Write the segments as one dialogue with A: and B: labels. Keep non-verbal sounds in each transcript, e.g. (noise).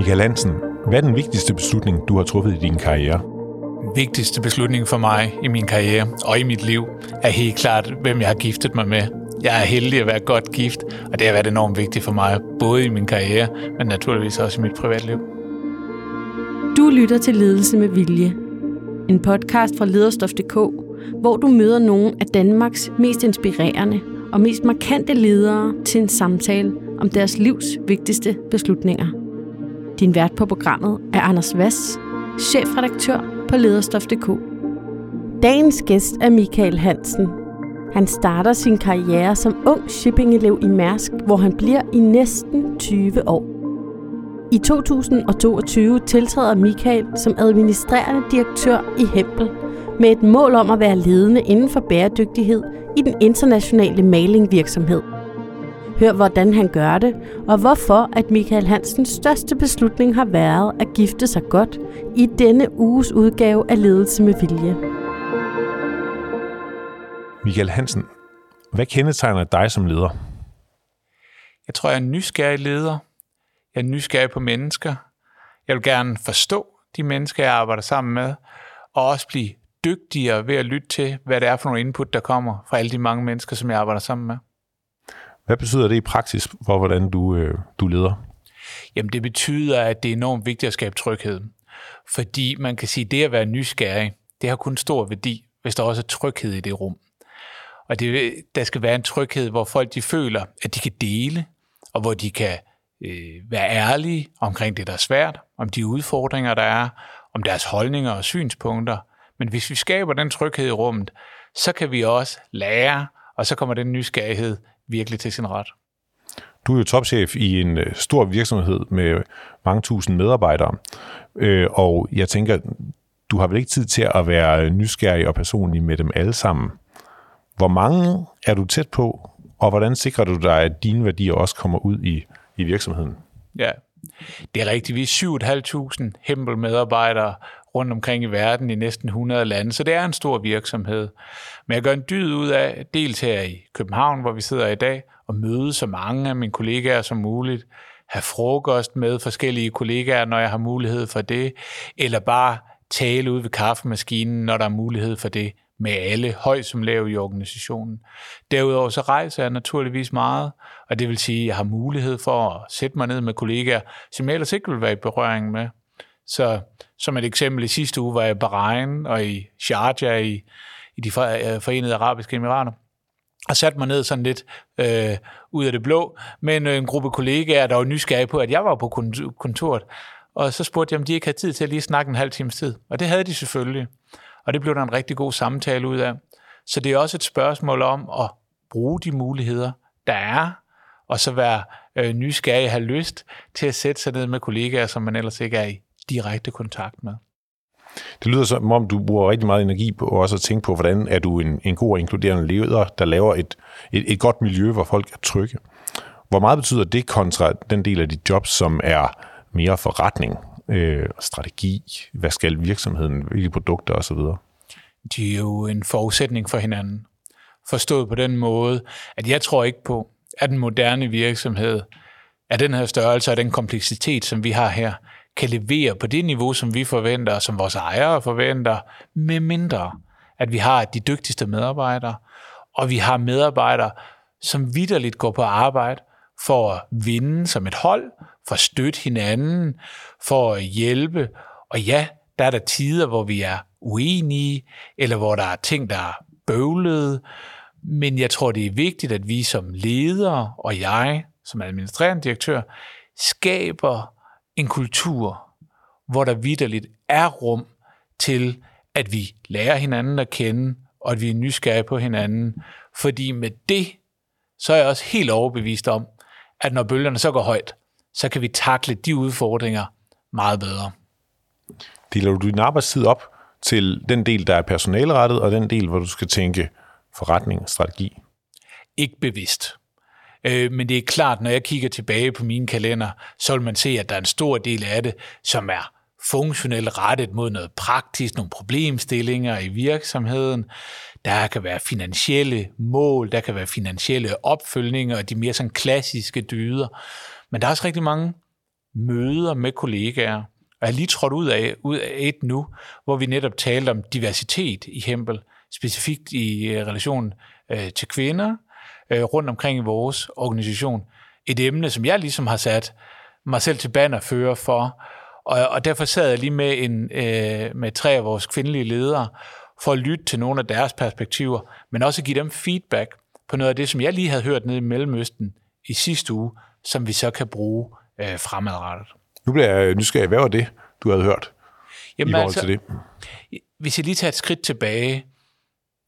A: Michael Hansen, hvad er den vigtigste beslutning, du har truffet i din karriere?
B: Den vigtigste beslutning for mig i min karriere og i mit liv er helt klart, hvem jeg har giftet mig med. Jeg er heldig at være godt gift, og det har været enormt vigtigt for mig, både i min karriere, men naturligvis også i mit privatliv.
C: Du lytter til Ledelse med Vilje. En podcast fra lederstof.dk, hvor du møder nogle af Danmarks mest inspirerende og mest markante ledere til en samtale om deres livs vigtigste beslutninger. Din vært på programmet er Anders Vass, chefredaktør på lederstof.dk. Dagens gæst er Michael Hansen. Han starter sin karriere som ung shippingelev i Mærsk, hvor han bliver i næsten 20 år. I 2022 tiltræder Michael som administrerende direktør i Hempel med et mål om at være ledende inden for bæredygtighed i den internationale malingvirksomhed. Hør, hvordan han gør det, og hvorfor at Michael Hansens største beslutning har været at gifte sig godt i denne uges udgave af Ledelse med Vilje.
A: Michael Hansen, hvad kendetegner dig som leder?
B: Jeg tror, jeg er en nysgerrig leder. Jeg er nysgerrig på mennesker. Jeg vil gerne forstå de mennesker, jeg arbejder sammen med, og også blive dygtigere ved at lytte til, hvad det er for nogle input, der kommer fra alle de mange mennesker, som jeg arbejder sammen med.
A: Hvad betyder det i praksis for, hvordan du, øh, du leder?
B: Jamen det betyder, at det er enormt vigtigt at skabe tryghed. Fordi man kan sige, at det at være nysgerrig, det har kun stor værdi, hvis der også er tryghed i det rum. Og det, der skal være en tryghed, hvor folk de føler, at de kan dele, og hvor de kan øh, være ærlige omkring det, der er svært, om de udfordringer, der er, om deres holdninger og synspunkter. Men hvis vi skaber den tryghed i rummet, så kan vi også lære, og så kommer den nysgerrighed virkelig til sin ret.
A: Du er jo topchef i en øh, stor virksomhed med mange tusind medarbejdere, øh, og jeg tænker, du har vel ikke tid til at være nysgerrig og personlig med dem alle sammen. Hvor mange er du tæt på, og hvordan sikrer du dig, at dine værdier også kommer ud i, i virksomheden?
B: Ja, det er rigtigt. Vi er 7.500 Hempel medarbejdere rundt omkring i verden i næsten 100 lande, så det er en stor virksomhed. Men jeg gør en dyd ud af, dels her i København, hvor vi sidder i dag, og møde så mange af mine kollegaer som muligt, have frokost med forskellige kollegaer, når jeg har mulighed for det, eller bare tale ud ved kaffemaskinen, når der er mulighed for det, med alle, høj som lav i organisationen. Derudover så rejser jeg naturligvis meget, og det vil sige, at jeg har mulighed for at sætte mig ned med kollegaer, som jeg ellers ikke vil være i berøring med. Så som et eksempel, i sidste uge var jeg i Bahrain og i Sharjah i, i de øh, forenede arabiske emirater, og satte mig ned sådan lidt øh, ud af det blå med en, øh, en gruppe kollegaer, der var nysgerrige på, at jeg var på kontoret. Og så spurgte jeg, om de ikke havde tid til at lige snakke en halv times tid. Og det havde de selvfølgelig. Og det blev der en rigtig god samtale ud af. Så det er også et spørgsmål om at bruge de muligheder, der er, og så være øh, nysgerrig og have lyst til at sætte sig ned med kollegaer, som man ellers ikke er i direkte kontakt med.
A: Det lyder som om, du bruger rigtig meget energi på også at tænke på, hvordan er du en, en god og inkluderende leder, der laver et, et, et godt miljø, hvor folk er trygge. Hvor meget betyder det kontra den del af dit job, som er mere forretning, øh, strategi, hvad skal virksomheden, hvilke produkter osv.?
B: De er jo en forudsætning for hinanden. Forstået på den måde, at jeg tror ikke på, at den moderne virksomhed af den her størrelse og den kompleksitet, som vi har her, kan levere på det niveau, som vi forventer, som vores ejere forventer, med mindre, at vi har de dygtigste medarbejdere, og vi har medarbejdere, som vidderligt går på arbejde for at vinde som et hold, for at støtte hinanden, for at hjælpe. Og ja, der er der tider, hvor vi er uenige, eller hvor der er ting, der er bøvlede, men jeg tror, det er vigtigt, at vi som ledere, og jeg som administrerende direktør, skaber en kultur, hvor der vidderligt er rum til, at vi lærer hinanden at kende, og at vi er nysgerrige på hinanden. Fordi med det, så er jeg også helt overbevist om, at når bølgerne så går højt, så kan vi takle de udfordringer meget bedre.
A: Deler du din arbejdstid op til den del, der er personalrettet, og den del, hvor du skal tænke forretning og strategi?
B: Ikke bevidst. Øh, men det er klart, når jeg kigger tilbage på mine kalender, så vil man se, at der er en stor del af det, som er funktionelt rettet mod noget praktisk, nogle problemstillinger i virksomheden. Der kan være finansielle mål, der kan være finansielle opfølgninger og de mere sådan klassiske dyder. Men der er også rigtig mange møder med kollegaer. Og jeg er lige trådt ud af, ud af et nu, hvor vi netop talte om diversitet i Hempel, specifikt i øh, relation øh, til kvinder øh, rundt omkring i vores organisation. Et emne, som jeg ligesom har sat mig selv til bannerfører for, og, og derfor sad jeg lige med, en, øh, med tre af vores kvindelige ledere, for at lytte til nogle af deres perspektiver, men også give dem feedback på noget af det, som jeg lige havde hørt nede i Mellemøsten i sidste uge, som vi så kan bruge øh, fremadrettet.
A: Nu bliver jeg nysgerrig. Hvad var det, du havde hørt
B: Jamen
A: i forhold
B: altså,
A: til det?
B: Hvis jeg lige tager et skridt tilbage,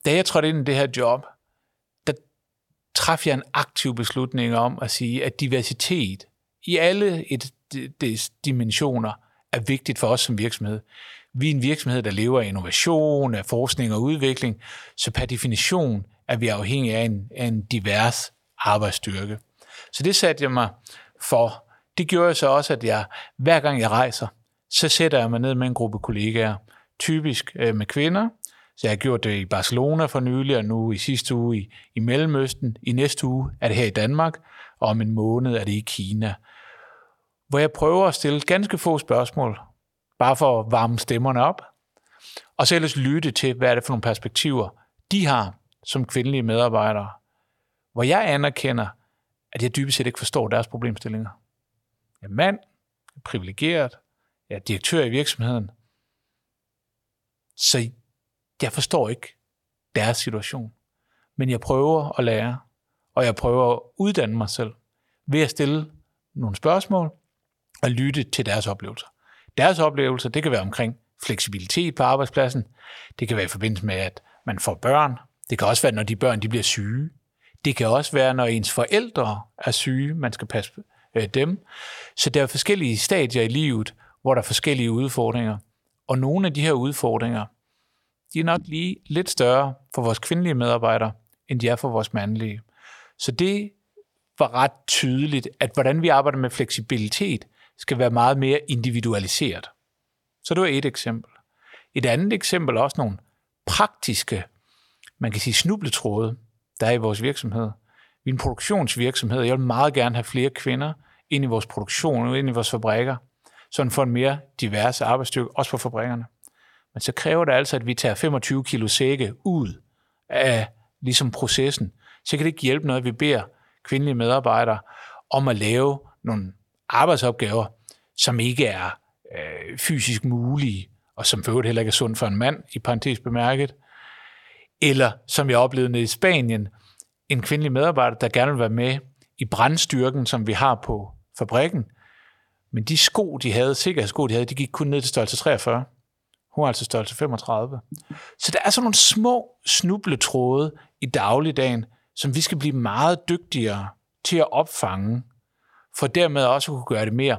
B: da jeg trådte ind i det her job, træffede jeg en aktiv beslutning om at sige, at diversitet i alle et, des dimensioner er vigtigt for os som virksomhed. Vi er en virksomhed, der lever af innovation, af forskning og udvikling, så per definition er vi afhængige af en, af en divers arbejdsstyrke. Så det satte jeg mig for. Det gjorde så også, at jeg hver gang jeg rejser, så sætter jeg mig ned med en gruppe kollegaer, typisk øh, med kvinder. Så jeg har gjort det i Barcelona for nylig, og nu i sidste uge i, i Mellemøsten. I næste uge er det her i Danmark, og om en måned er det i Kina. Hvor jeg prøver at stille ganske få spørgsmål, bare for at varme stemmerne op, og så ellers lytte til, hvad er det for nogle perspektiver, de har som kvindelige medarbejdere, hvor jeg anerkender, at jeg dybest set ikke forstår deres problemstillinger. Jeg er mand, jeg er privilegeret, jeg er direktør i virksomheden, så jeg forstår ikke deres situation. Men jeg prøver at lære, og jeg prøver at uddanne mig selv ved at stille nogle spørgsmål og lytte til deres oplevelser. Deres oplevelser, det kan være omkring fleksibilitet på arbejdspladsen. Det kan være i forbindelse med, at man får børn. Det kan også være, når de børn de bliver syge. Det kan også være, når ens forældre er syge, man skal passe øh, dem. Så der er forskellige stadier i livet, hvor der er forskellige udfordringer. Og nogle af de her udfordringer, de er nok lige lidt større for vores kvindelige medarbejdere, end de er for vores mandlige. Så det var ret tydeligt, at hvordan vi arbejder med fleksibilitet, skal være meget mere individualiseret. Så det var et eksempel. Et andet eksempel er også nogle praktiske, man kan sige snubletråde, der er i vores virksomhed. Vi er en produktionsvirksomhed, og jeg vil meget gerne have flere kvinder ind i vores produktion, ind i vores fabrikker, så for en mere divers arbejdsstyrke, også på fabrikkerne. Men så kræver det altså, at vi tager 25 kilo sække ud af ligesom processen. Så kan det ikke hjælpe noget, at vi beder kvindelige medarbejdere om at lave nogle arbejdsopgaver, som ikke er øh, fysisk mulige, og som for heller ikke er sundt for en mand, i parentes bemærket. Eller, som jeg oplevede nede i Spanien, en kvindelig medarbejder, der gerne vil være med i brandstyrken, som vi har på fabrikken. Men de sko, de havde, sikkerhedssko, de havde, de gik kun ned til størrelse 43. Hun er altså størrelse 35. Så der er sådan nogle små snubletråde i dagligdagen, som vi skal blive meget dygtigere til at opfange, for dermed også at kunne gøre det mere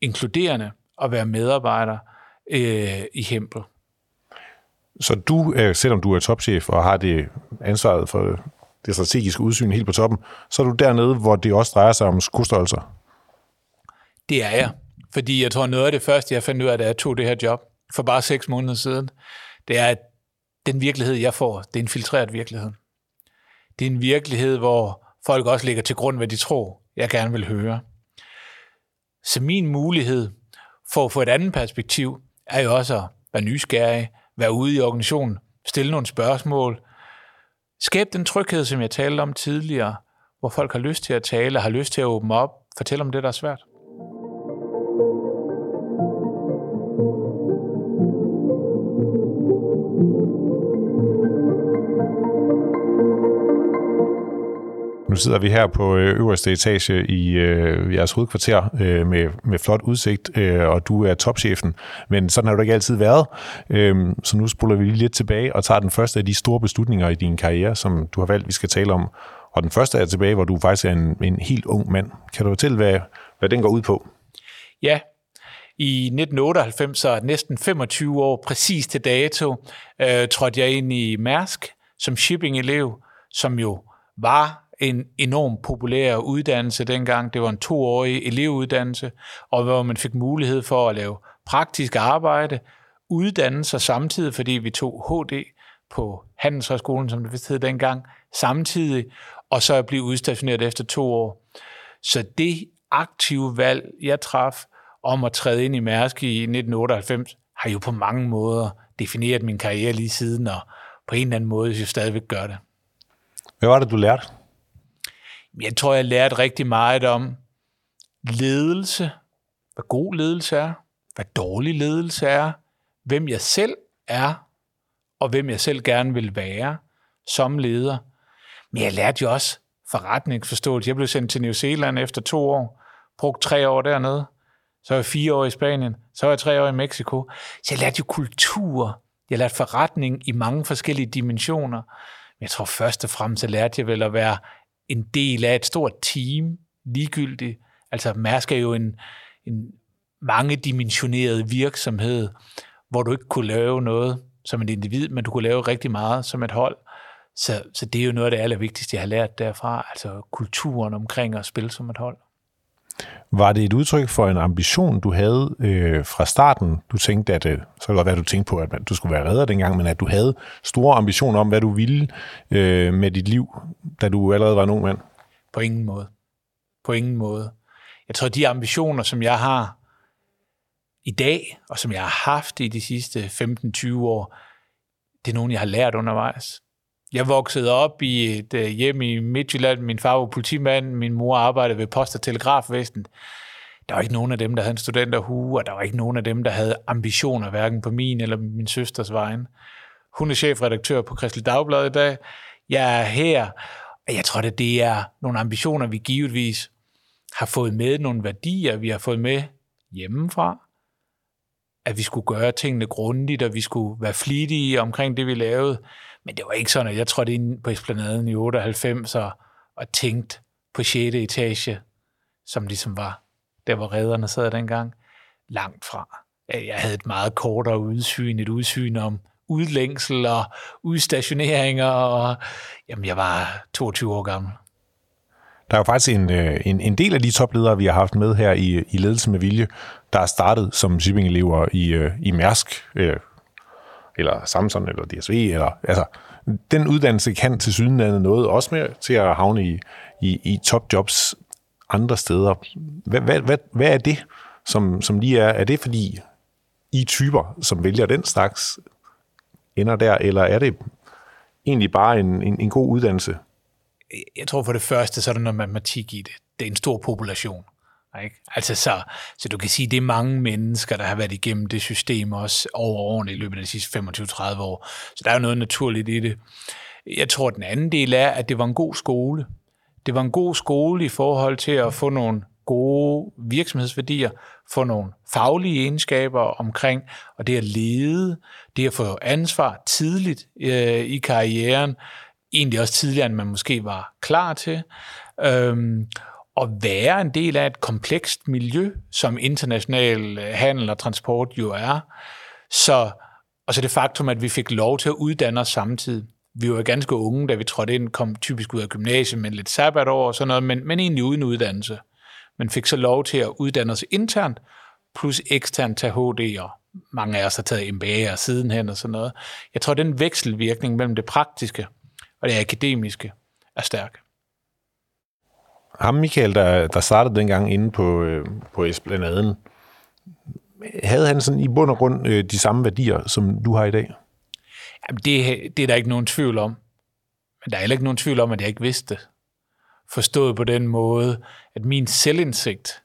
B: inkluderende at være medarbejder øh, i Hempel.
A: Så du, selvom du er topchef og har det ansvaret for det strategiske udsyn helt på toppen, så er du dernede, hvor det også drejer sig om skostørrelser?
B: Det er jeg. Fordi jeg tror, noget af det første, jeg fandt ud af, da jeg tog det her job for bare seks måneder siden, det er, at den virkelighed, jeg får, det er en filtreret virkelighed. Det er en virkelighed, hvor folk også lægger til grund, hvad de tror, jeg gerne vil høre. Så min mulighed for at få et andet perspektiv, er jo også at være nysgerrig, være ude i organisationen, stille nogle spørgsmål, skab den tryghed, som jeg talte om tidligere, hvor folk har lyst til at tale, har lyst til at åbne op, fortælle om det, der er svært.
A: Nu sidder vi her på øh, øverste etage i øh, jeres hovedkvarter øh, med, med flot udsigt, øh, og du er topchefen, men sådan har du ikke altid været. Øh, så nu spoler vi lige lidt tilbage og tager den første af de store beslutninger i din karriere, som du har valgt, vi skal tale om. Og den første er tilbage, hvor du faktisk er en, en helt ung mand. Kan du fortælle, hvad, hvad den går ud på?
B: Ja, i 1998, så næsten 25 år præcis til dato, øh, trådte jeg ind i Mærsk som shipping-elev, som jo var en enorm populær uddannelse dengang. Det var en toårig elevuddannelse, og hvor man fik mulighed for at lave praktisk arbejde, uddanne sig samtidig, fordi vi tog HD på Handelshøjskolen, som det hed dengang, samtidig, og så blive udstationeret efter to år. Så det aktive valg, jeg traf, om at træde ind i Mærsk i 1998, har jo på mange måder defineret min karriere lige siden, og på en eller anden måde jo stadigvæk gør det.
A: Hvad var det, du lærte?
B: Jeg tror, jeg lærte rigtig meget om ledelse, hvad god ledelse er, hvad dårlig ledelse er, hvem jeg selv er, og hvem jeg selv gerne vil være som leder. Men jeg lærte jo også forretningsforståelse. Jeg blev sendt til New Zealand efter to år, brugt tre år dernede, så var jeg fire år i Spanien, så var jeg tre år i Mexico. Så jeg lærte jo kultur, jeg lærte forretning i mange forskellige dimensioner. Men jeg tror først og fremmest, så lærte jeg vel at være en del af et stort team, ligegyldigt. Altså Mærsk er jo en, en mangedimensioneret virksomhed, hvor du ikke kunne lave noget som et individ, men du kunne lave rigtig meget som et hold. Så, så det er jo noget af det allervigtigste, jeg har lært derfra, altså kulturen omkring at spille som et hold.
A: Var det et udtryk for en ambition, du havde øh, fra starten? Du tænkte, at øh, så kan det godt være, du tænkte på, at du skulle være redder dengang, men at du havde store ambitioner om, hvad du ville øh, med dit liv, da du allerede var en ung mand?
B: På ingen måde. På ingen måde. Jeg tror, de ambitioner, som jeg har i dag, og som jeg har haft i de sidste 15-20 år, det er nogen, jeg har lært undervejs. Jeg voksede op i et uh, hjem i Midtjylland. Min far var politimand, min mor arbejdede ved Post- og Telegrafvæsen. Der var ikke nogen af dem, der havde en studenterhue, og der var ikke nogen af dem, der havde ambitioner, hverken på min eller min søsters vejen. Hun er chefredaktør på Kristelig Dagblad i dag. Jeg er her, og jeg tror, at det er nogle ambitioner, vi givetvis har fået med, nogle værdier, vi har fået med hjemmefra, at vi skulle gøre tingene grundigt, og vi skulle være flittige omkring det, vi lavede. Men det var ikke sådan, at jeg trådte ind på Esplanaden i 98 og, og tænkte på 6. etage, som ligesom var der, hvor redderne sad dengang, langt fra. Jeg havde et meget kortere udsyn, et udsyn om udlængsel og udstationeringer, og jamen, jeg var 22 år gammel.
A: Der er jo faktisk en, øh, en, en del af de topledere, vi har haft med her i, i Ledelse med Vilje, der er startet som shipping-elever i, øh, i Mærsk, øh, eller Samsung, eller DSV, eller, altså, den uddannelse kan til sydenlandet noget, også med til at havne i, i, i topjobs andre steder. Hvad, hvad, hvad, hvad er det, som, som lige er? Er det fordi I typer, som vælger den slags, ender der, eller er det egentlig bare en, en, en god uddannelse?
B: Jeg tror for det første, så er der noget matematik i det. Det er en stor population. Ikke? Altså så, så du kan sige, det er mange mennesker, der har været igennem det system også over årene i løbet af de sidste 25-30 år. Så der er jo noget naturligt i det. Jeg tror, den anden del er, at det var en god skole. Det var en god skole i forhold til at få nogle gode virksomhedsværdier, få nogle faglige egenskaber omkring, og det at lede, det at få ansvar tidligt øh, i karrieren, egentlig også tidligere, end man måske var klar til. Øhm, at være en del af et komplekst miljø, som international øh, handel og transport jo er. Så, og så det faktum, at vi fik lov til at uddanne os samtidig. Vi var ganske unge, da vi trådte ind, kom typisk ud af gymnasiet med lidt sabbatår og sådan noget, men, men egentlig uden uddannelse. Men fik så lov til at uddanne os internt, plus eksternt tage HD, og mange af os har taget MBA sidenhen og sådan noget. Jeg tror, den vekselvirkning mellem det praktiske og det akademiske er stærk
A: ham Michael, der, der startede dengang inde på, øh, på Esplanaden, havde han sådan i bund og grund øh, de samme værdier, som du har i dag?
B: Jamen det, det er der ikke nogen tvivl om. Men der er heller ikke nogen tvivl om, at jeg ikke vidste det. Forstået på den måde, at min selvindsigt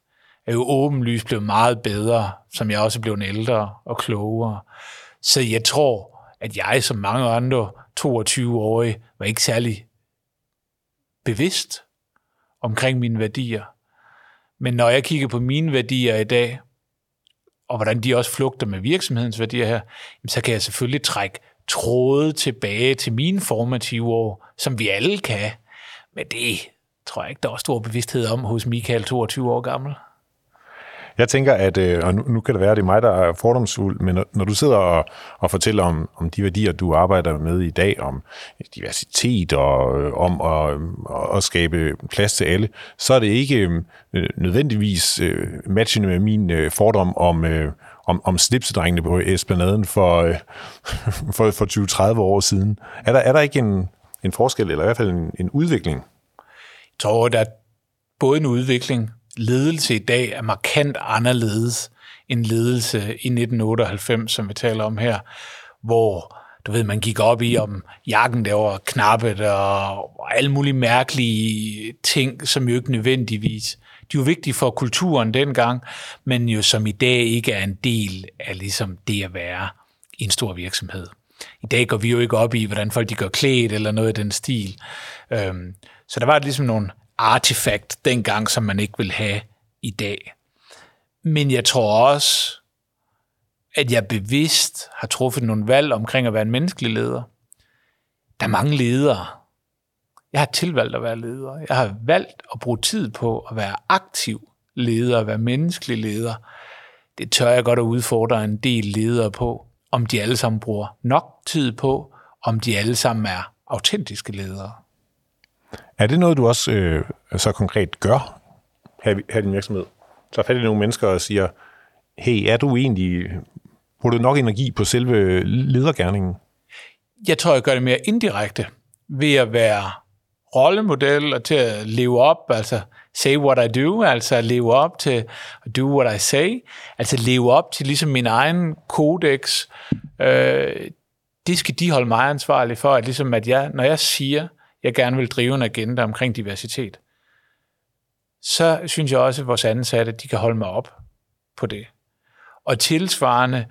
B: er jo åbenlyst blevet meget bedre, som jeg også er blevet ældre og klogere. Så jeg tror, at jeg som mange andre 22-årige var ikke særlig bevidst omkring mine værdier. Men når jeg kigger på mine værdier i dag, og hvordan de også flugter med virksomhedens værdier her, så kan jeg selvfølgelig trække tråde tilbage til mine formative år, som vi alle kan. Men det tror jeg ikke, der er stor bevidsthed om hos Michael, 22 år gammel.
A: Jeg tænker, at, øh, og nu kan det være, at det er mig, der er fordomsfuld, men når, du sidder og, og fortæller om, om de værdier, du arbejder med i dag, om diversitet og øh, om at, øh, at skabe plads til alle, så er det ikke øh, nødvendigvis matchende med min fordom om, om, om slipsedrengene på Esplanaden for, (laughs) for, for 20-30 år siden. Er der, er der ikke en, en forskel, eller i hvert fald en, en udvikling?
B: Jeg tror, der er både en udvikling, ledelse i dag er markant anderledes end ledelse i 1998, som vi taler om her, hvor du ved, man gik op i, om jakken der var knappet, og alle mulige mærkelige ting, som jo ikke nødvendigvis de var vigtige for kulturen dengang, men jo som i dag ikke er en del af ligesom det at være i en stor virksomhed. I dag går vi jo ikke op i, hvordan folk de gør klædt eller noget i den stil. Øhm, så der var ligesom nogle artefakt dengang, som man ikke vil have i dag. Men jeg tror også, at jeg bevidst har truffet nogle valg omkring at være en menneskelig leder. Der er mange ledere. Jeg har tilvalgt at være leder. Jeg har valgt at bruge tid på at være aktiv leder, at være menneskelig leder. Det tør jeg godt at udfordre en del ledere på, om de alle sammen bruger nok tid på, om de alle sammen er autentiske ledere.
A: Er det noget, du også øh, så konkret gør her, her i din virksomhed? Så fat i nogle mennesker og siger, hey, er du egentlig, bruger du nok energi på selve ledergærningen?
B: Jeg tror, jeg gør det mere indirekte ved at være rollemodel og til at leve op, altså say what I do, altså leve op til do what I say, altså leve op til ligesom min egen kodex. Øh, det skal de holde mig ansvarlig for, at ligesom at jeg, når jeg siger, jeg gerne vil drive en agenda omkring diversitet, så synes jeg også, at vores ansatte, de kan holde mig op på det. Og tilsvarende,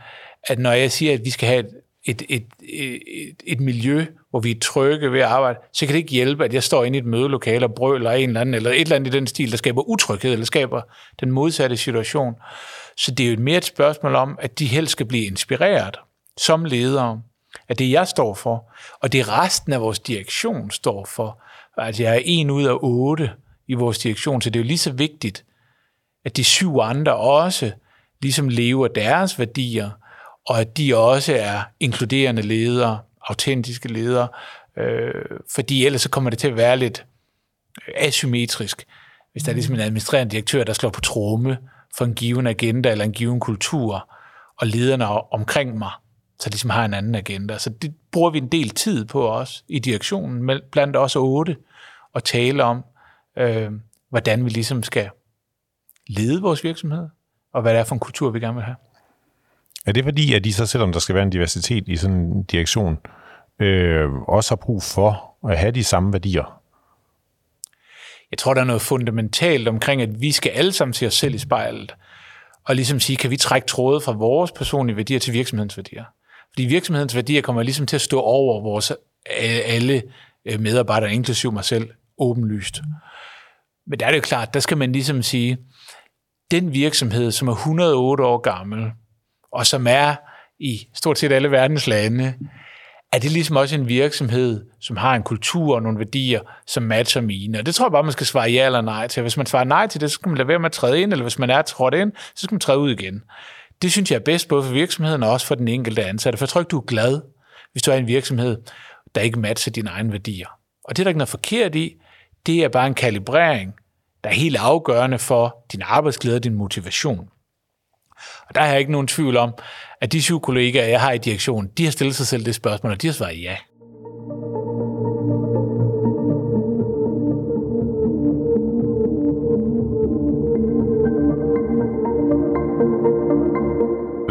B: at når jeg siger, at vi skal have et, et, et, et, et miljø, hvor vi er trygge ved at arbejde, så kan det ikke hjælpe, at jeg står inde i et mødelokale og brøler en eller anden, eller et eller andet i den stil, der skaber utryghed, eller skaber den modsatte situation. Så det er jo mere et spørgsmål om, at de helst skal blive inspireret som ledere af det, jeg står for, og det resten af vores direktion står for. Altså jeg er en ud af otte i vores direktion, så det er jo lige så vigtigt, at de syv andre også ligesom lever deres værdier, og at de også er inkluderende ledere, autentiske ledere, øh, fordi ellers så kommer det til at være lidt asymmetrisk. Hvis der er ligesom en administrerende direktør, der slår på tromme for en given agenda eller en given kultur, og lederne omkring mig, så ligesom har en anden agenda. Så det bruger vi en del tid på os i direktionen, blandt os otte, at tale om, øh, hvordan vi ligesom skal lede vores virksomhed, og hvad det er for en kultur, vi gerne vil have.
A: Er det fordi, at de så, selvom der skal være en diversitet i sådan en direktion, øh, også har brug for at have de samme værdier?
B: Jeg tror, der er noget fundamentalt omkring, at vi skal alle sammen se os selv i spejlet, og ligesom sige, kan vi trække tråde fra vores personlige værdier til virksomhedens værdier? Fordi virksomhedens værdier kommer ligesom til at stå over vores alle øh, medarbejdere, inklusive mig selv, åbenlyst. Men der er det jo klart, der skal man ligesom sige, den virksomhed, som er 108 år gammel, og som er i stort set alle verdens lande, er det ligesom også en virksomhed, som har en kultur og nogle værdier, som matcher mine. Og det tror jeg bare, man skal svare ja eller nej til. Hvis man svarer nej til det, så skal man lade være med at træde ind, eller hvis man er trådt ind, så skal man træde ud igen. Det synes jeg er bedst både for virksomheden og også for den enkelte ansatte, for jeg tror ikke, du er glad, hvis du er en virksomhed, der ikke matcher dine egne værdier. Og det er der ikke noget forkert i, det er bare en kalibrering, der er helt afgørende for din arbejdsglæde og din motivation. Og der er jeg ikke nogen tvivl om, at de syv kollegaer, jeg har i direktionen, de har stillet sig selv det spørgsmål, og de har svaret ja.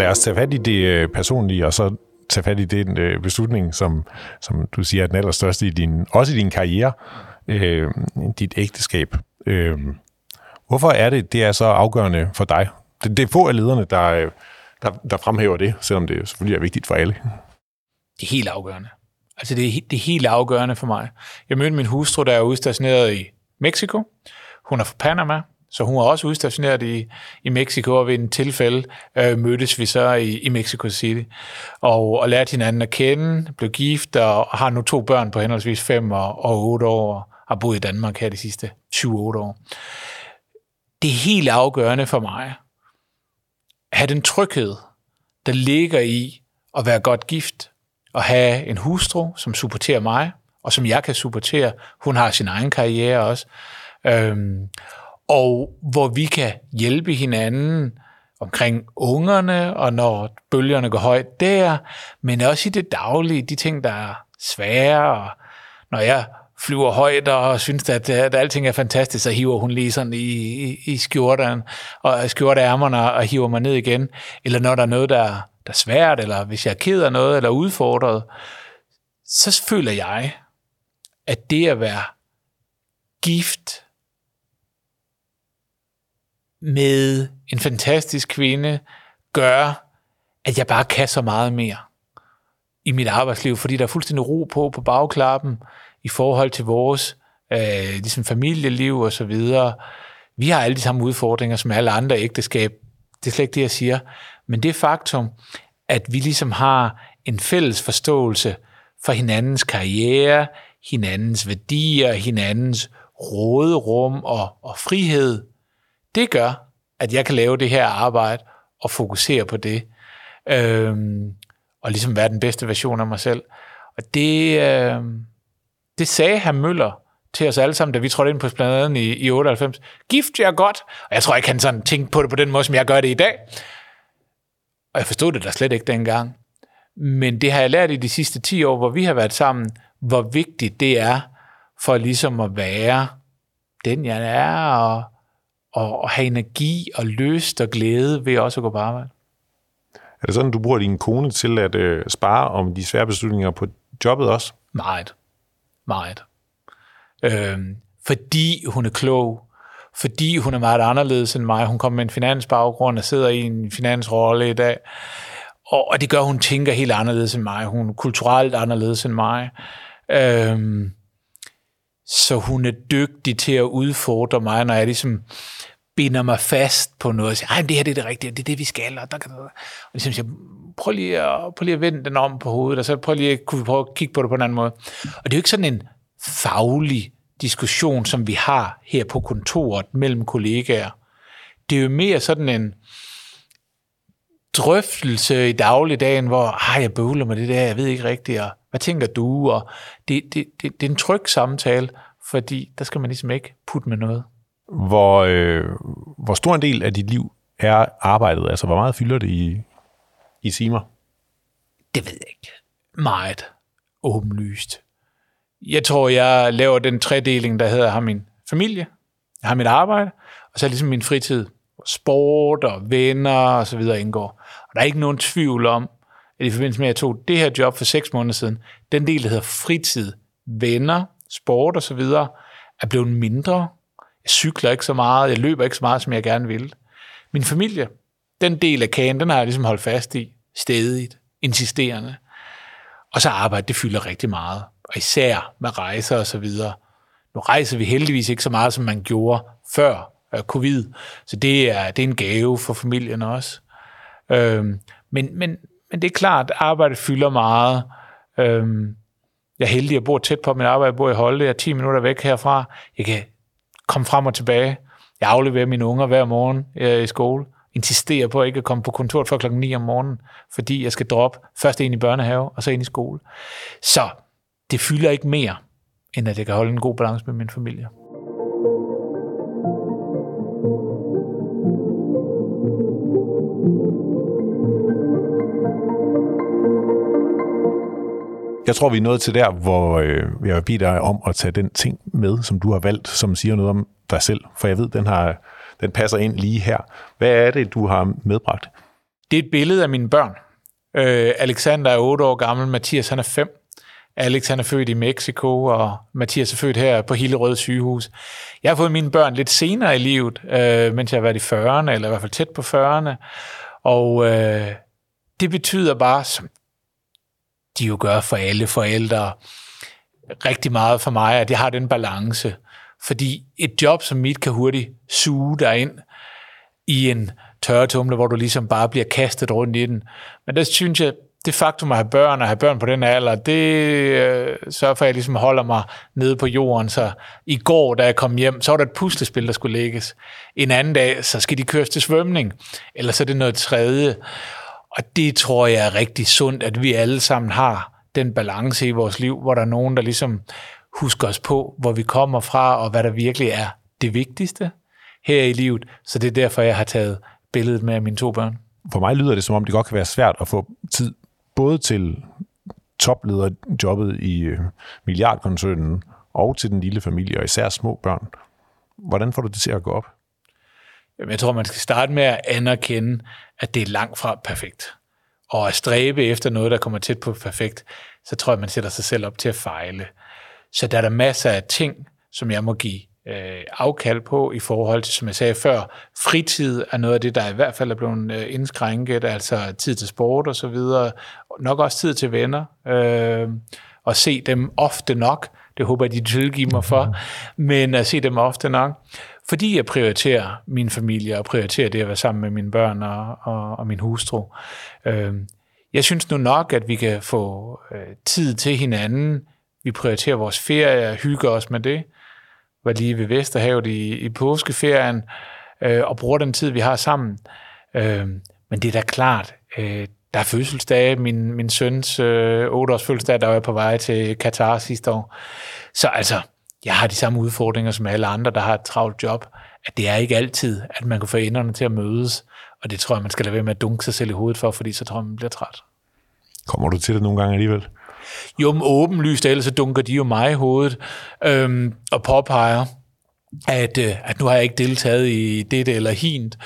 A: Lad os tage fat i det øh, personlige, og så tage fat i den øh, beslutning, som, som du siger er den allerstørste i din, også i din karriere, øh, dit ægteskab. Øh, hvorfor er det, det er så afgørende for dig? Det, det er få af lederne, der, øh, der, der fremhæver det, selvom det selvfølgelig er vigtigt for alle.
B: Det er helt afgørende. Altså det er, det er helt afgørende for mig. Jeg mødte min hustru, der er udstationeret i Mexico. Hun er fra Panama, så hun var også udstationeret i, i Mexico, og ved en tilfælde øh, mødtes vi så i, i Mexico City, og, og lærte hinanden at kende, blev gift, og har nu to børn på henholdsvis 5 og, og 8 år, og har boet i Danmark her de sidste 7-8 år. Det er helt afgørende for mig, at have den tryghed, der ligger i at være godt gift, og have en hustru, som supporterer mig, og som jeg kan supportere. Hun har sin egen karriere også. Øhm, og hvor vi kan hjælpe hinanden omkring ungerne, og når bølgerne går højt der, men også i det daglige, de ting, der er svære, og når jeg flyver højt og synes, at, at alting er fantastisk, så hiver hun lige sådan i, i, i skjorten og skjorteærmerne og hiver mig ned igen. Eller når der er noget, der, der er svært, eller hvis jeg er ked af noget, eller udfordret, så føler jeg, at det at være gift med en fantastisk kvinde, gør, at jeg bare kan så meget mere i mit arbejdsliv, fordi der er fuldstændig ro på på bagklappen i forhold til vores øh, ligesom familieliv og så videre. Vi har alle de samme udfordringer som alle andre ægteskab. Det er slet ikke det, jeg siger. Men det faktum, at vi ligesom har en fælles forståelse for hinandens karriere, hinandens værdier, hinandens råderum og, og frihed, det gør, at jeg kan lave det her arbejde og fokusere på det. Øhm, og ligesom være den bedste version af mig selv. Og det, øh, det sagde herr Møller til os alle sammen, da vi trådte ind på pladen i, i 98. Gift jer godt. Og jeg tror ikke, han sådan tænkte på det på den måde, som jeg gør det i dag. Og jeg forstod det da slet ikke dengang. Men det har jeg lært i de sidste 10 år, hvor vi har været sammen, hvor vigtigt det er for ligesom at være den, jeg er, og, og, og have energi og lyst og glæde ved også at gå på arbejde.
A: Er det sådan, du bruger din kone til at øh, spare om de svære beslutninger på jobbet også?
B: Meget. Meget. Øhm, fordi hun er klog, fordi hun er meget anderledes end mig. Hun kommer med en finansbaggrund og sidder i en finansrolle i dag. Og, og det gør, at hun tænker helt anderledes end mig. Hun er kulturelt anderledes end mig. Øhm, så hun er dygtig til at udfordre mig, når jeg ligesom binder mig fast på noget, og siger, det her det er det rigtige, det er det, vi skal, og, der, der, og ligesom siger, prøv lige, at, prøv lige at vende den om på hovedet, og så prøv lige, kunne vi prøve at kigge på det på en anden måde. Og det er jo ikke sådan en faglig diskussion, som vi har her på kontoret mellem kollegaer. Det er jo mere sådan en drøftelse i dagligdagen, hvor jeg bøvler med det der, jeg ved ikke rigtigt, og hvad tænker du? Og det, det, det, det er en tryg samtale, fordi der skal man ligesom ikke putte med noget.
A: Hvor, øh, hvor stor en del af dit liv er arbejdet? Altså, hvor meget fylder det i, i timer?
B: Det ved jeg ikke. Meget åbenlyst. Jeg tror, jeg laver den tredeling, der hedder, jeg har min familie, jeg har mit arbejde, og så er ligesom min fritid, sport og venner og så videre indgår. Og der er ikke nogen tvivl om, at i forbindelse med, at jeg tog det her job for seks måneder siden, den del, der hedder fritid, venner, sport og så videre, er blevet mindre. Jeg cykler ikke så meget, jeg løber ikke så meget, som jeg gerne ville. Min familie, den del af kagen, den har jeg ligesom holdt fast i, stedigt, insisterende. Og så arbejde, det fylder rigtig meget. Og især med rejser og så videre. Nu rejser vi heldigvis ikke så meget, som man gjorde før øh, covid. Så det er, det er en gave for familien også. Øhm, men, men, men det er klart, at arbejdet fylder meget. Øhm, jeg er heldig, at jeg bor tæt på mit arbejde. Jeg bor i Holde, Jeg er 10 minutter væk herfra. Jeg kan komme frem og tilbage. Jeg afleverer mine unger hver morgen øh, i skole. Insisterer på at ikke at komme på kontoret før klokken 9 om morgenen, fordi jeg skal droppe først ind i børnehave, og så ind i skole. Så det fylder ikke mere, end at jeg kan holde en god balance med min familie.
A: Jeg tror, vi er nået til der, hvor øh, jeg vil bede dig om at tage den ting med, som du har valgt, som siger noget om dig selv. For jeg ved, den, har, den passer ind lige her. Hvad er det, du har medbragt?
B: Det er et billede af mine børn. Øh, Alexander er 8 år gammel, Mathias han er 5. Alex han er født i Mexico, og Mathias er født her på Hillerød sygehus. Jeg har fået mine børn lidt senere i livet, øh, mens jeg har været i 40'erne, eller i hvert fald tæt på 40'erne. Og øh, det betyder bare, som de jo gør for alle forældre, rigtig meget for mig, at jeg har den balance. Fordi et job som mit kan hurtigt suge dig ind i en tørretumle, hvor du ligesom bare bliver kastet rundt i den. Men der synes jeg, det faktum at have børn og have børn på den alder, det øh, sørger for, at jeg ligesom holder mig nede på jorden. Så i går, da jeg kom hjem, så var der et puslespil, der skulle lægges. En anden dag, så skal de køres til svømning. Eller så er det noget tredje. Og det tror jeg er rigtig sundt, at vi alle sammen har den balance i vores liv, hvor der er nogen, der ligesom husker os på, hvor vi kommer fra, og hvad der virkelig er det vigtigste her i livet. Så det er derfor, jeg har taget billedet med mine to børn.
A: For mig lyder det, som om det godt kan være svært at få tid både til toplederjobbet i øh, milliardkoncernen, og til den lille familie, og især små børn. Hvordan får du det til at gå op?
B: Jamen, jeg tror, man skal starte med at anerkende, at det er langt fra perfekt. Og at stræbe efter noget, der kommer tæt på perfekt, så tror jeg, man sætter sig selv op til at fejle. Så der er der masser af ting, som jeg må give øh, afkald på i forhold til, som jeg sagde før, fritid er noget af det, der i hvert fald er blevet øh, indskrænket, altså tid til sport og så videre, nok også tid til venner, øh, og se dem ofte nok, det håber jeg, de tilgiver mig for, men at se dem ofte nok, fordi jeg prioriterer min familie og prioriterer det at være sammen med mine børn og, og, og min hustru. Øh, jeg synes nu nok, at vi kan få øh, tid til hinanden. Vi prioriterer vores ferie og hygger os med det. Var lige ved Vesterhavet i, i påskeferien øh, og bruger den tid, vi har sammen. Øh, men det er da klart, øh, der er fødselsdage. Min, min søns øh, 8 års fødselsdag, der var jeg på vej til Katar sidste år. Så altså, jeg har de samme udfordringer som alle andre, der har et travlt job. At det er ikke altid, at man kan få enderne til at mødes. Og det tror jeg, man skal lade være med at dunke sig selv i hovedet for, fordi så tror jeg, man bliver træt.
A: Kommer du til det nogle gange alligevel?
B: Jo, men åbenlyst, ellers så dunker de jo mig i hovedet øhm, og påpeger, at, øh, at nu har jeg ikke deltaget i dette eller hint.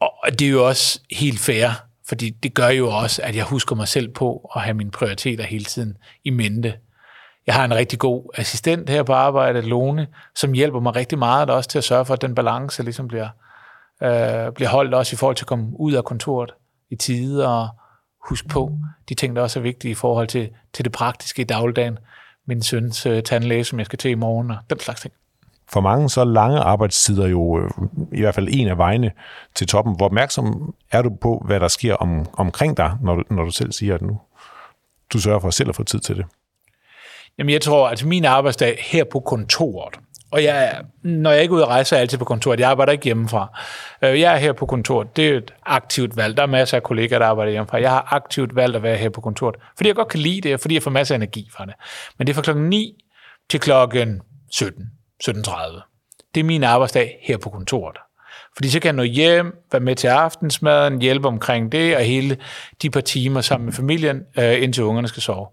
B: Og det er jo også helt fair, fordi det gør jo også, at jeg husker mig selv på at have mine prioriteter hele tiden i mente. Jeg har en rigtig god assistent her på arbejde, Lone, som hjælper mig rigtig meget også til at sørge for, at den balance ligesom bliver, øh, bliver holdt også i forhold til at komme ud af kontoret i tide og huske på de ting, der også er vigtige i forhold til, til det praktiske i dagligdagen. Min søns øh, tandlæge, som jeg skal til i morgen, og den slags ting.
A: For mange så lange arbejdstider jo øh, i hvert fald en af vejene til toppen. Hvor opmærksom er du på, hvad der sker om, omkring dig, når du, når du selv siger, at nu du sørger for selv at få tid til det?
B: Jamen jeg tror, at altså min arbejdsdag her på kontoret, og jeg, når jeg ikke er ude at rejse, er jeg altid på kontoret. Jeg arbejder ikke hjemmefra. Øh, jeg er her på kontoret. Det er et aktivt valg. Der er masser af kollegaer, der arbejder hjemmefra. Jeg har aktivt valgt at være her på kontoret, fordi jeg godt kan lide det, og fordi jeg får masser af energi fra det. Men det er fra klokken 9 til klokken 17, 17.30. Det er min arbejdsdag her på kontoret. Fordi så kan jeg nå hjem, være med til aftensmaden, hjælpe omkring det, og hele de par timer sammen med familien, øh, indtil ungerne skal sove.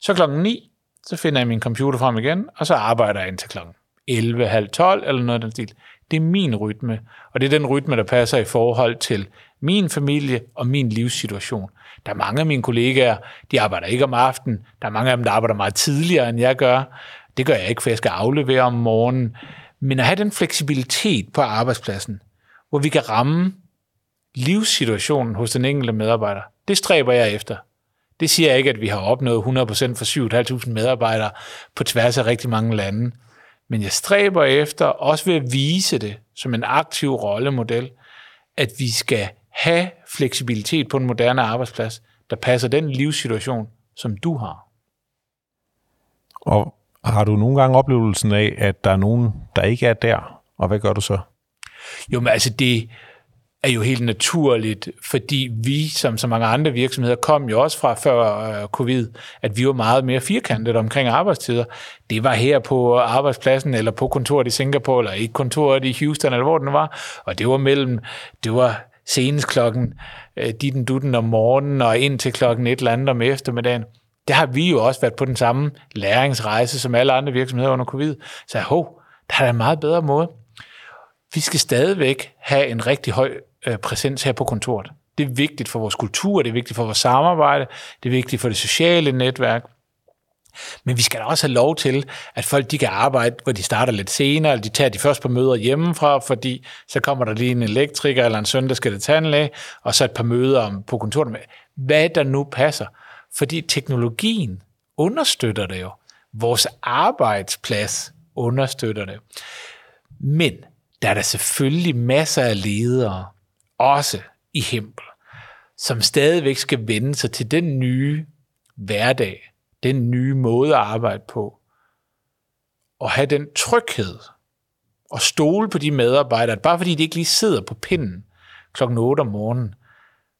B: Så klokken 9, så finder jeg min computer frem igen, og så arbejder jeg indtil klokken 11, halv 12 eller noget af den stil. Det er min rytme, og det er den rytme, der passer i forhold til min familie og min livssituation. Der er mange af mine kollegaer, de arbejder ikke om aftenen. Der er mange af dem, der arbejder meget tidligere, end jeg gør. Det gør jeg ikke, for jeg skal aflevere om morgenen. Men at have den fleksibilitet på arbejdspladsen, hvor vi kan ramme livssituationen hos den enkelte medarbejder, det stræber jeg efter. Det siger jeg ikke, at vi har opnået 100% for 7.500 medarbejdere på tværs af rigtig mange lande. Men jeg stræber efter, også ved at vise det som en aktiv rollemodel, at vi skal have fleksibilitet på en moderne arbejdsplads, der passer den livssituation, som du har.
A: Og har du nogle gange oplevelsen af, at der er nogen, der ikke er der, og hvad gør du så?
B: Jo, men altså det, er jo helt naturligt, fordi vi, som så mange andre virksomheder, kom jo også fra før øh, covid, at vi var meget mere firkantet omkring arbejdstider. Det var her på arbejdspladsen, eller på kontoret i Singapore, eller i kontoret i Houston, eller hvor den var, og det var mellem, det var senest klokken uh, ditten dutten om morgenen, og ind til klokken et eller andet om eftermiddagen. Der har vi jo også været på den samme læringsrejse, som alle andre virksomheder under covid. Så hov, der er en meget bedre måde vi skal stadigvæk have en rigtig høj øh, præsens her på kontoret. Det er vigtigt for vores kultur, det er vigtigt for vores samarbejde, det er vigtigt for det sociale netværk. Men vi skal da også have lov til, at folk de kan arbejde, hvor de starter lidt senere, eller de tager de første par møder hjemmefra, fordi så kommer der lige en elektriker eller en søn, der skal det tandlæge, og så et par møder på kontoret. Hvad der nu passer. Fordi teknologien understøtter det jo. Vores arbejdsplads understøtter det. Men der er der selvfølgelig masser af ledere, også i Hempel, som stadigvæk skal vende sig til den nye hverdag, den nye måde at arbejde på, og have den tryghed og stole på de medarbejdere, at bare fordi de ikke lige sidder på pinden klokken 8 om morgenen,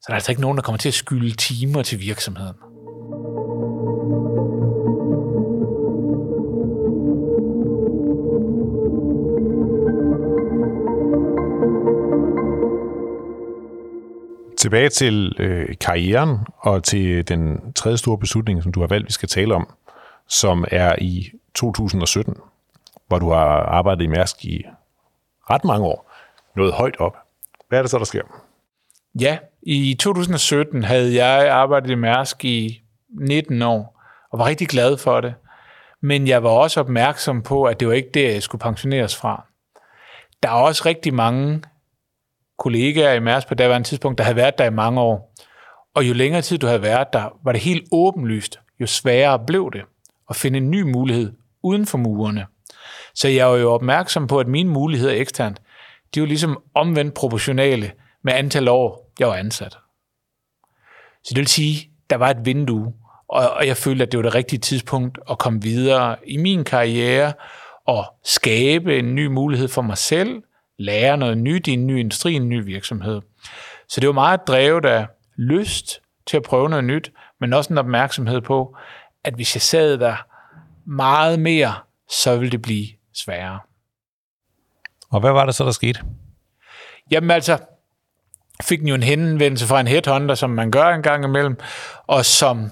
B: så er der altså ikke nogen, der kommer til at skylde timer til virksomheden.
A: Tilbage til øh, karrieren og til den tredje store beslutning, som du har valgt, vi skal tale om, som er i 2017, hvor du har arbejdet i Mærsk i ret mange år, nået højt op. Hvad er det så, der sker?
B: Ja, i 2017 havde jeg arbejdet i Mærsk i 19 år, og var rigtig glad for det. Men jeg var også opmærksom på, at det var ikke det, jeg skulle pensioneres fra. Der er også rigtig mange kollegaer i Mærsk på daværende tidspunkt, der havde været der i mange år. Og jo længere tid du havde været der, var det helt åbenlyst, jo sværere blev det at finde en ny mulighed uden for murene. Så jeg var jo opmærksom på, at mine muligheder eksternt, de var ligesom omvendt proportionale med antal år, jeg var ansat. Så det vil sige, der var et vindue, og jeg følte, at det var det rigtige tidspunkt at komme videre i min karriere og skabe en ny mulighed for mig selv, lære noget nyt i en ny industri, en ny virksomhed. Så det var meget drevet af lyst til at prøve noget nyt, men også en opmærksomhed på, at hvis jeg sad der meget mere, så ville det blive sværere.
A: Og hvad var det så, der skete?
B: Jamen altså, fik den jo en henvendelse fra en headhunter, som man gør en gang imellem, og som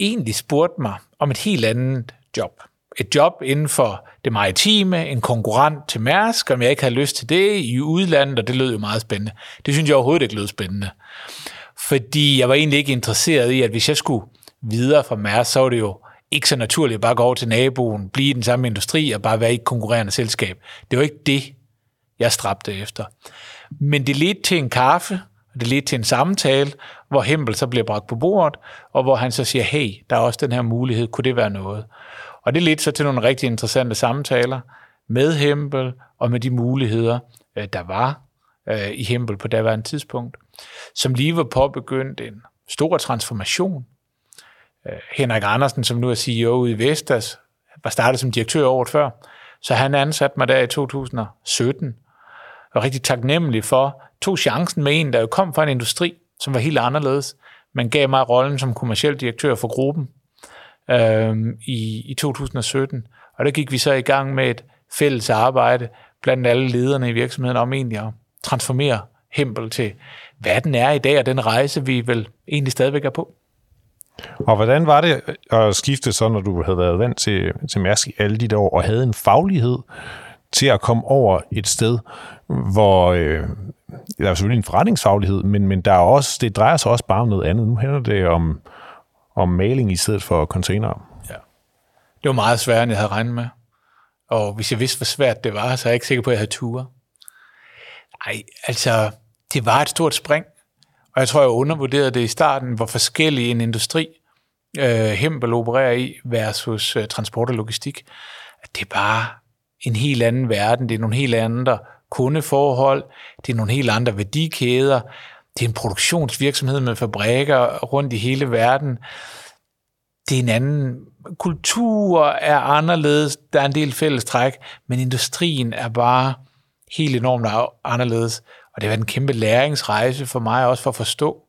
B: egentlig spurgte mig om et helt andet job. Et job inden for det maritime, en konkurrent til Mærsk, om jeg ikke havde lyst til det i udlandet, og det lød jo meget spændende. Det synes jeg overhovedet ikke lød spændende. Fordi jeg var egentlig ikke interesseret i, at hvis jeg skulle videre fra Mærsk, så var det jo ikke så naturligt at bare gå over til naboen, blive i den samme industri og bare være i et konkurrerende selskab. Det var ikke det, jeg stræbte efter. Men det ledte til en kaffe, og det ledte til en samtale, hvor Hempel så bliver bragt på bordet, og hvor han så siger, hey, der er også den her mulighed, kunne det være noget? Og det ledte så til nogle rigtig interessante samtaler med Hempel og med de muligheder, øh, der var øh, i Hempel på daværende tidspunkt, som lige var påbegyndt en stor transformation. Øh, Henrik Andersen, som nu er CEO i Vestas, var startet som direktør året før, så han ansatte mig der i 2017, og rigtig taknemmelig for, tog chancen med en, der jo kom fra en industri, som var helt anderledes, men gav mig rollen som kommersiel direktør for gruppen øh, i, i 2017. Og der gik vi så i gang med et fælles arbejde blandt alle lederne i virksomheden om egentlig at transformere Hempel til, hvad den er i dag, og den rejse, vi vel egentlig stadigvæk er på.
A: Og hvordan var det at skifte så, når du havde været vant til, til Mærsk i alle de der år, og havde en faglighed til at komme over et sted, hvor øh, der er selvfølgelig en forretningsfaglighed, men, men der er også, det drejer sig også bare om noget andet. Nu handler det om, om maling i stedet for container. Ja.
B: Det var meget sværere, end jeg havde regnet med. Og hvis jeg vidste, hvor svært det var, så er jeg ikke sikker på, at jeg havde ture. Nej, altså, det var et stort spring. Og jeg tror, jeg undervurderede det i starten, hvor forskellig en industri øh, Hempel opererer i versus øh, transport og logistik. At det er bare en helt anden verden. Det er nogle helt andre kundeforhold. Det er nogle helt andre værdikæder. Det er en produktionsvirksomhed med fabrikker rundt i hele verden. Det er en anden kultur er anderledes. Der er en del fælles træk, men industrien er bare helt enormt anderledes. Og det var en kæmpe læringsrejse for mig også for at forstå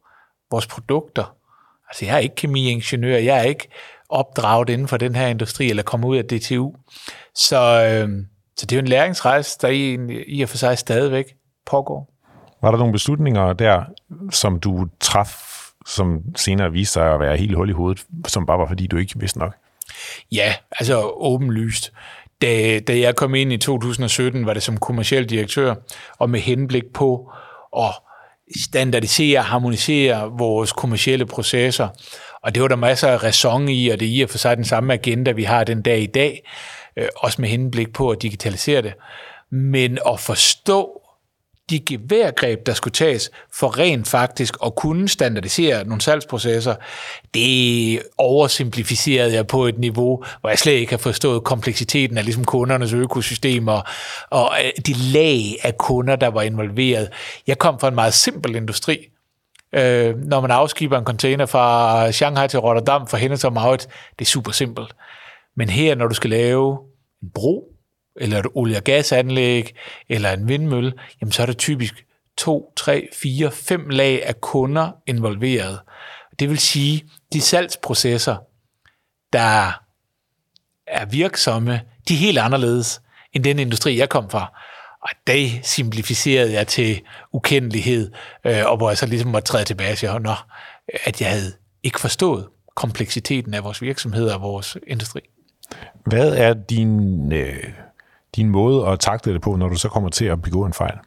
B: vores produkter. Altså jeg er ikke kemiingeniør, jeg er ikke opdraget inden for den her industri, eller kommet ud af DTU. Så, øh, så det er jo en læringsrejse, der i, i og for sig stadigvæk pågår.
A: Var der nogle beslutninger der, som du traf, som senere viste sig at være helt hul i hovedet, som bare var fordi, du ikke vidste nok?
B: Ja, altså åbenlyst. Da, da jeg kom ind i 2017, var det som kommersiel direktør, og med henblik på at standardisere og harmonisere vores kommersielle processer. Og det var der masser af ræson i, og det er i og for sig den samme agenda, vi har den dag i dag, øh, også med henblik på at digitalisere det. Men at forstå de geværgreb, der skulle tages for rent faktisk at kunne standardisere nogle salgsprocesser, det oversimplificerede jeg på et niveau, hvor jeg slet ikke har forstået kompleksiteten af ligesom kundernes økosystemer og øh, de lag af kunder, der var involveret. Jeg kom fra en meget simpel industri, Øh, når man afskiber en container fra Shanghai til Rotterdam for Hennes og Maurits, det er super simpelt. Men her, når du skal lave en bro, eller et olie- og gasanlæg, eller en vindmølle, jamen så er der typisk to, tre, fire, fem lag af kunder involveret. Det vil sige, de salgsprocesser, der er virksomme, de er helt anderledes end den industri, jeg kom fra. Og det simplificerede jeg til ukendelighed, øh, og hvor jeg så ligesom måtte træde tilbage og sige, at jeg havde ikke forstået kompleksiteten af vores virksomhed og vores industri.
A: Hvad er din, øh, din måde at takle det på, når du så kommer til at begå en fejl?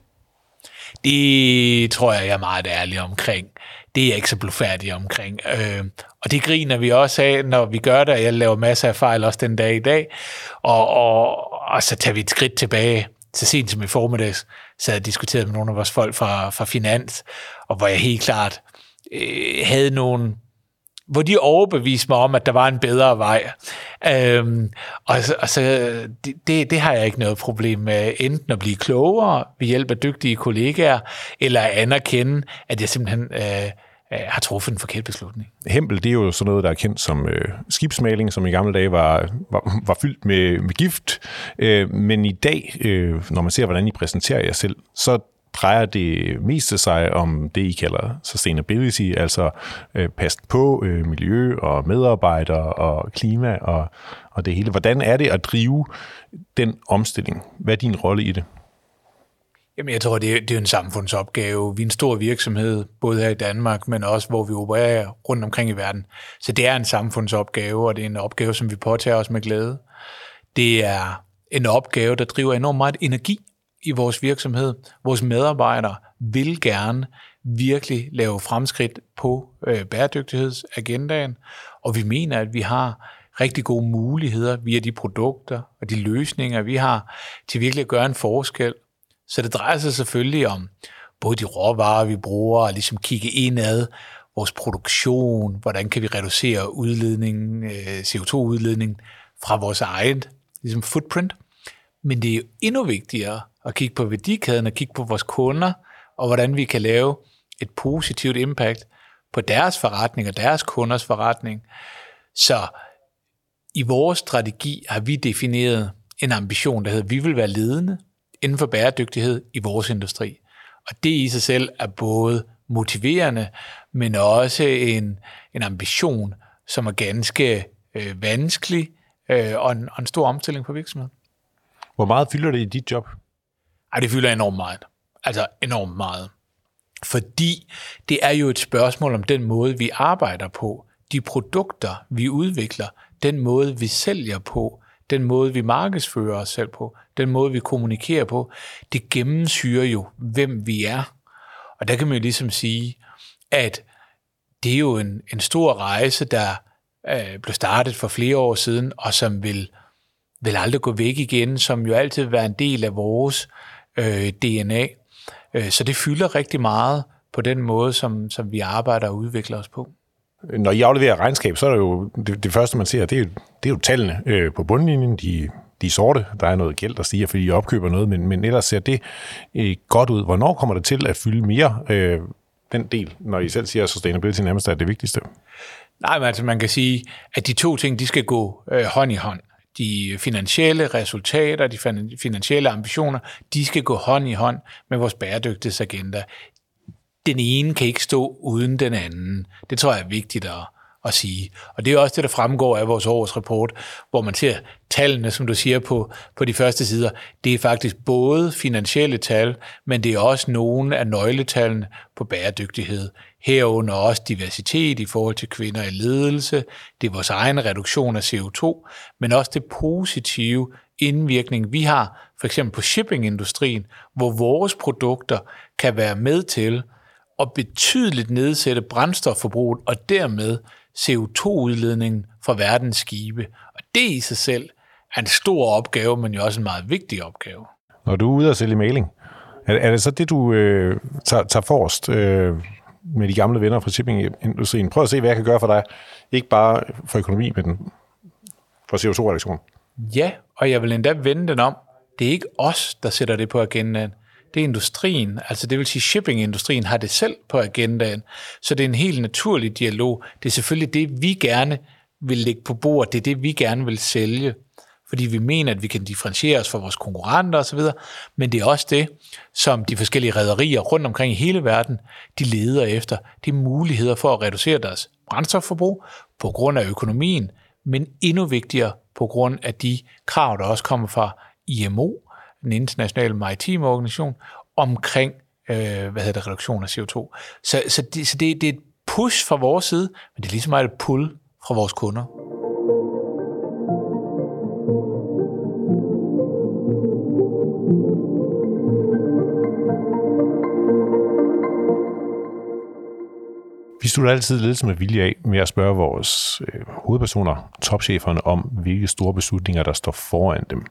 B: Det tror jeg, jeg er meget ærlig omkring. Det er jeg ikke så blufærdig omkring. Øh, og det griner vi også af, når vi gør det. Jeg laver masser af fejl også den dag i dag. Og, og, og så tager vi et skridt tilbage. Så sent som i formiddags, så jeg diskuteret med nogle af vores folk fra, fra Finans, og hvor jeg helt klart øh, havde nogle hvor de overbeviste mig om, at der var en bedre vej. Øhm, og og så det, det, det har jeg ikke noget problem med, enten at blive klogere ved hjælp af dygtige kollegaer, eller at anerkende, at jeg simpelthen øh, øh, har truffet en forkert beslutning.
A: Hempel, det er jo sådan noget, der er kendt som øh, skibsmaling, som i gamle dage var, var, var fyldt med, med gift. Øh, men i dag, øh, når man ser, hvordan I præsenterer jer selv, så drejer det meste sig om det, I kalder sustainability, altså øh, pas på øh, miljø og medarbejdere og klima og, og det hele. Hvordan er det at drive den omstilling? Hvad er din rolle i det?
B: Jamen, jeg tror, det er, det er en samfundsopgave. Vi er en stor virksomhed, både her i Danmark, men også hvor vi opererer rundt omkring i verden. Så det er en samfundsopgave, og det er en opgave, som vi påtager os med glæde. Det er en opgave, der driver enormt meget energi i vores virksomhed. Vores medarbejdere vil gerne virkelig lave fremskridt på øh, bæredygtighedsagendaen, og vi mener, at vi har rigtig gode muligheder via de produkter og de løsninger, vi har, til virkelig at gøre en forskel. Så det drejer sig selvfølgelig om både de råvarer, vi bruger, og ligesom kigge indad, vores produktion, hvordan kan vi reducere udledningen, øh, CO2-udledningen fra vores eget ligesom footprint. Men det er jo endnu vigtigere at kigge på værdikæden og kigge på vores kunder, og hvordan vi kan lave et positivt impact på deres forretning og deres kunders forretning. Så i vores strategi har vi defineret en ambition, der hedder, at vi vil være ledende inden for bæredygtighed i vores industri. Og det i sig selv er både motiverende, men også en, en ambition, som er ganske øh, vanskelig øh, og, en, og en stor omstilling for virksomheden.
A: Hvor meget fylder det i dit job?
B: Ej, det fylder enormt meget. Altså enormt meget. Fordi det er jo et spørgsmål om den måde, vi arbejder på, de produkter, vi udvikler, den måde, vi sælger på, den måde, vi markedsfører os selv på, den måde, vi kommunikerer på, det gennemsyrer jo, hvem vi er. Og der kan man jo ligesom sige, at det er jo en, en stor rejse, der øh, blev startet for flere år siden, og som vil, vil aldrig gå væk igen, som jo altid vil være en del af vores øh, DNA. Øh, så det fylder rigtig meget på den måde, som, som vi arbejder og udvikler os på.
A: Når I afleverer regnskab, så er det jo det, det første, man ser, det er, det er jo tallene øh, på bundlinjen. De, de er sorte. Der er noget gæld, der stiger, fordi I opkøber noget, men, men ellers ser det øh, godt ud. Hvornår kommer det til at fylde mere øh, den del, når I selv siger, at sustainability nærmest er det vigtigste?
B: Nej, men altså man kan sige, at de to ting, de skal gå øh, hånd i hånd de finansielle resultater, de finansielle ambitioner, de skal gå hånd i hånd med vores bæredygtighedsagenda. Den ene kan ikke stå uden den anden. Det tror jeg er vigtigt at, at sige. Og det er også det, der fremgår af vores årsrapport, hvor man ser tallene, som du siger på, på de første sider. Det er faktisk både finansielle tal, men det er også nogle af nøgletallene på bæredygtighed. Herunder også diversitet i forhold til kvinder i ledelse. Det er vores egen reduktion af CO2, men også det positive indvirkning, vi har for eksempel på shippingindustrien, hvor vores produkter kan være med til at betydeligt nedsætte brændstofforbruget og dermed CO2-udledningen fra verdens skibe. Og det i sig selv er en stor opgave, men jo også en meget vigtig opgave.
A: Når du er ude og sælge maling, er, er det så det, du øh, tager, tager forrest øh, med de gamle venner fra shippingindustrien? Prøv at se, hvad jeg kan gøre for dig. Ikke bare for økonomi, men for CO2-reduktion.
B: Ja, og jeg vil endda vende den om. Det er ikke os, der sætter det på agendaen det er industrien, altså det vil sige shippingindustrien har det selv på agendaen, så det er en helt naturlig dialog. Det er selvfølgelig det, vi gerne vil lægge på bordet, det er det, vi gerne vil sælge, fordi vi mener, at vi kan differentiere os fra vores konkurrenter osv., men det er også det, som de forskellige rædderier rundt omkring i hele verden, de leder efter. Det er muligheder for at reducere deres brændstofforbrug på grund af økonomien, men endnu vigtigere på grund af de krav, der også kommer fra IMO, den internationale maritime organisation, omkring øh, hvad hedder det, reduktion af CO2. Så, så, det, så det, det er et push fra vores side, men det er ligesom meget et pull fra vores kunder.
A: Vi slutter altid lidt med vilje af med at spørge vores øh, hovedpersoner, topcheferne, om hvilke store beslutninger, der står foran dem.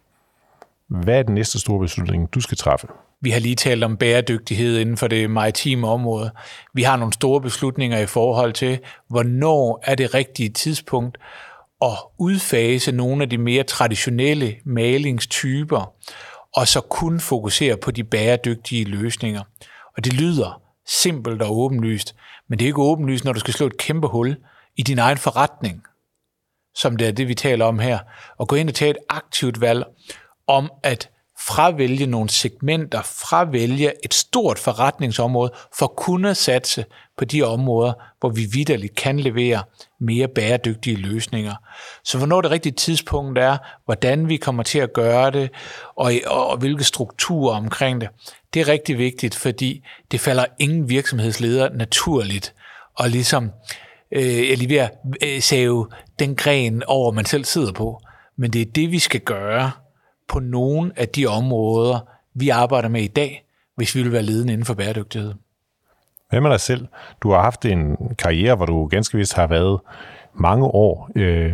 A: Hvad er den næste store beslutning, du skal træffe?
B: Vi har lige talt om bæredygtighed inden for det maritime område. Vi har nogle store beslutninger i forhold til, hvornår er det rigtige tidspunkt at udfase nogle af de mere traditionelle malingstyper, og så kun fokusere på de bæredygtige løsninger. Og det lyder simpelt og åbenlyst, men det er ikke åbenlyst, når du skal slå et kæmpe hul i din egen forretning, som det er det, vi taler om her, og gå ind og tage et aktivt valg om at fravælge nogle segmenter, fravælge et stort forretningsområde, for at kunne satse på de områder, hvor vi vidderligt kan levere mere bæredygtige løsninger. Så hvornår det rigtige tidspunkt er, hvordan vi kommer til at gøre det, og, og, og hvilke strukturer omkring det, det er rigtig vigtigt, fordi det falder ingen virksomhedsleder naturligt og ligesom øh, jeg lige ved at øh, save den gren over, man selv sidder på. Men det er det, vi skal gøre på nogle af de områder, vi arbejder med i dag, hvis vi vil være ledende inden for bæredygtighed.
A: Hvad med dig selv? Du har haft en karriere, hvor du ganske vist har været mange år øh,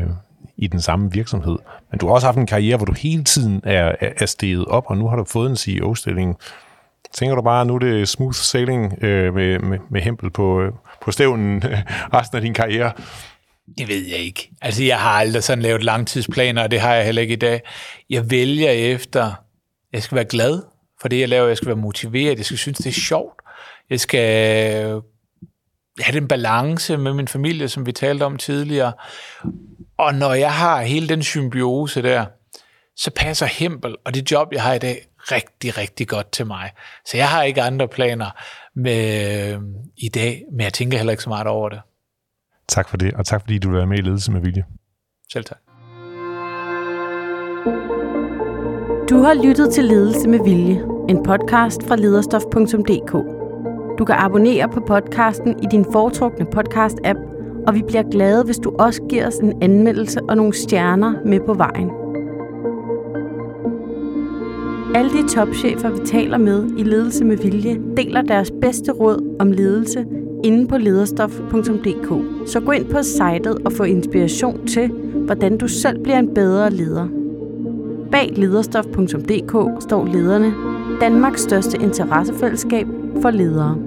A: i den samme virksomhed, men du har også haft en karriere, hvor du hele tiden er, er steget op, og nu har du fået en CEO-stilling. Tænker du bare, at nu er det smooth sailing øh, med, med, med hempel på, øh, på stævnen (laughs) resten af din karriere?
B: Det ved jeg ikke. Altså, jeg har aldrig sådan lavet langtidsplaner, og det har jeg heller ikke i dag. Jeg vælger efter, jeg skal være glad for det, jeg laver. Jeg skal være motiveret. Jeg skal synes, det er sjovt. Jeg skal have den balance med min familie, som vi talte om tidligere. Og når jeg har hele den symbiose der, så passer Hempel og det job, jeg har i dag, rigtig, rigtig godt til mig. Så jeg har ikke andre planer med, i dag, men jeg tænker heller ikke så meget over det.
A: Tak for det, og tak fordi du være med i Ledelse med Vilje.
B: Selv tak.
C: Du har lyttet til Ledelse med Vilje, en podcast fra lederstof.dk. Du kan abonnere på podcasten i din foretrukne podcast-app, og vi bliver glade, hvis du også giver os en anmeldelse og nogle stjerner med på vejen. Alle de topchefer, vi taler med i Ledelse med Vilje, deler deres bedste råd om ledelse inde på lederstof.dk. Så gå ind på sitet og få inspiration til, hvordan du selv bliver en bedre leder. Bag lederstof.dk står lederne, Danmarks største interessefællesskab for ledere.